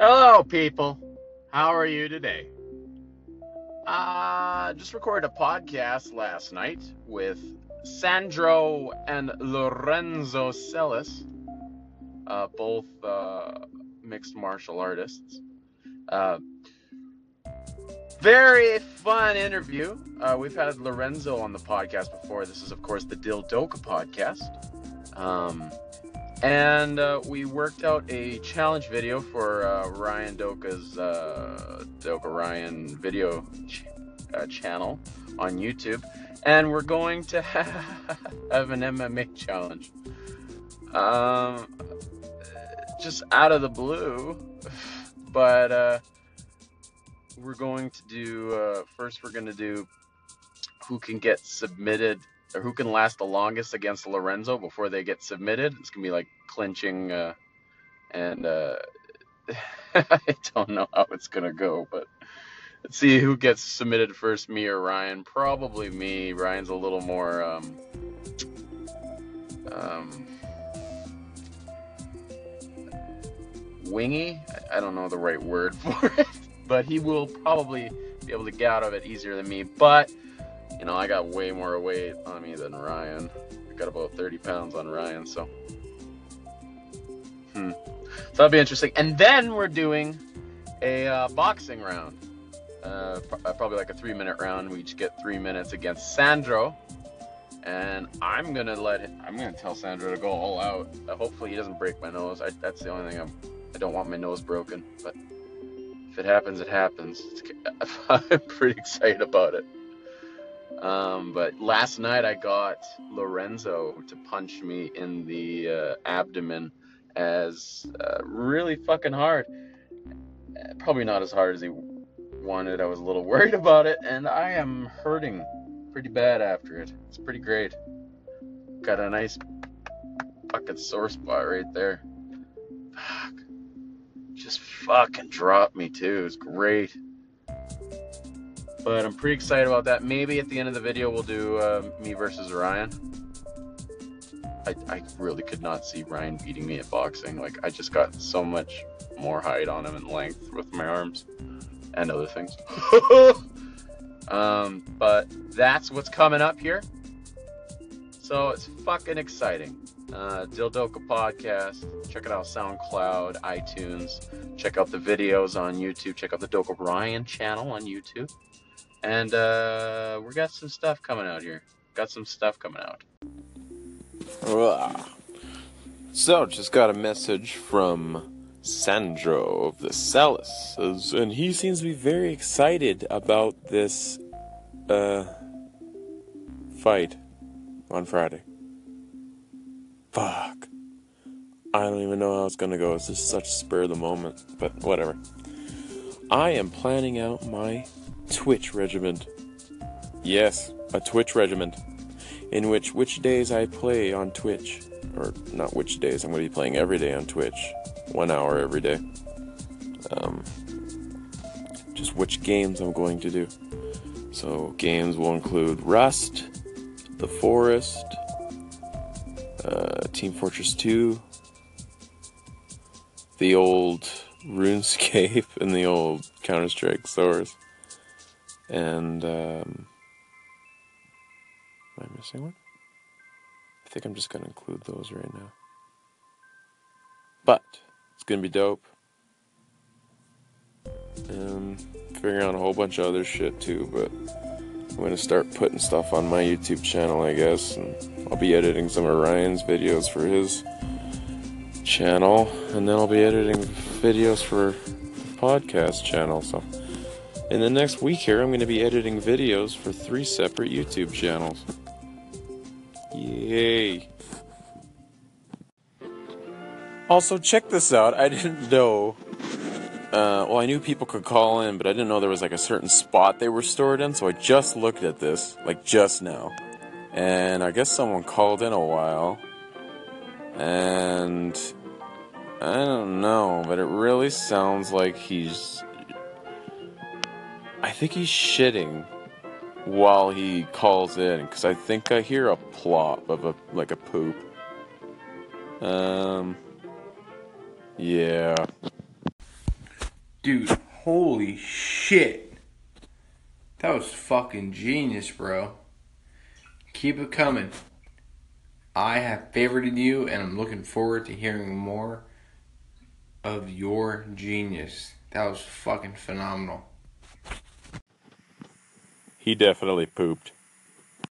Hello, people. How are you today? Uh, just recorded a podcast last night with Sandro and Lorenzo Celis, uh, both uh, mixed martial artists. Uh, very fun interview. Uh, we've had Lorenzo on the podcast before. This is, of course, the Dildoka podcast. Um, and uh, we worked out a challenge video for uh, Ryan Doka's uh, Doka Ryan video ch- uh, channel on YouTube, and we're going to have an MMA challenge. Um, just out of the blue, but uh, we're going to do uh, first. We're going to do who can get submitted or who can last the longest against Lorenzo before they get submitted. It's gonna be like clinching, uh, and uh, I don't know how it's gonna go, but let's see who gets submitted first, me or Ryan. Probably me. Ryan's a little more. Um, um, wingy. I don't know the right word for it, but he will probably be able to get out of it easier than me. But you know, I got way more weight on me than Ryan. I got about 30 pounds on Ryan, so. Hmm. So that'll be interesting. And then we're doing a uh, boxing round. Uh, uh, probably like a three minute round. We each get three minutes against Sandro. And I'm gonna let him, I'm gonna tell Sandro to go all out. Uh, hopefully he doesn't break my nose. I, that's the only thing I'm. I don't want my nose broken. But if it happens, it happens. I'm pretty excited about it. Um, but last night I got Lorenzo to punch me in the uh, abdomen as uh, really fucking hard. Probably not as hard as he wanted. I was a little worried about it, and I am hurting pretty bad after it. It's pretty great. Got a nice fucking sore spot right there. Fuck. Just fucking dropped me too. It's great. But I'm pretty excited about that. Maybe at the end of the video we'll do uh, me versus Ryan. I, I really could not see Ryan beating me at boxing. Like I just got so much more height on him and length with my arms and other things. um, but that's what's coming up here. So it's fucking exciting. Uh, Dildoka podcast. Check it out SoundCloud, iTunes. Check out the videos on YouTube. Check out the Doka Ryan channel on YouTube. And uh, we got some stuff coming out here. Got some stuff coming out. So, just got a message from Sandro of the Celis, and he seems to be very excited about this uh, fight on Friday. Fuck. I don't even know how it's gonna go. It's just such spur of the moment, but whatever. I am planning out my Twitch regiment. Yes, a Twitch regiment. In which which days I play on Twitch. Or not which days, I'm going to be playing every day on Twitch. One hour every day. Um, just which games I'm going to do. So, games will include Rust, The Forest, uh, Team Fortress 2, the old RuneScape, and the old Counter Strike Source. And um, am I missing one? I think I'm just gonna include those right now. But it's gonna be dope. And figuring out a whole bunch of other shit too, but I'm gonna start putting stuff on my YouTube channel, I guess, and I'll be editing some of Ryan's videos for his channel, and then I'll be editing videos for podcast channel, so in the next week here, I'm going to be editing videos for three separate YouTube channels. Yay! Also, check this out. I didn't know. Uh, well, I knew people could call in, but I didn't know there was like a certain spot they were stored in, so I just looked at this, like just now. And I guess someone called in a while. And. I don't know, but it really sounds like he's think he's shitting while he calls in because I think I hear a plop of a like a poop. Um. Yeah. Dude, holy shit. That was fucking genius, bro. Keep it coming. I have favorited you and I'm looking forward to hearing more of your genius. That was fucking phenomenal. He definitely pooped.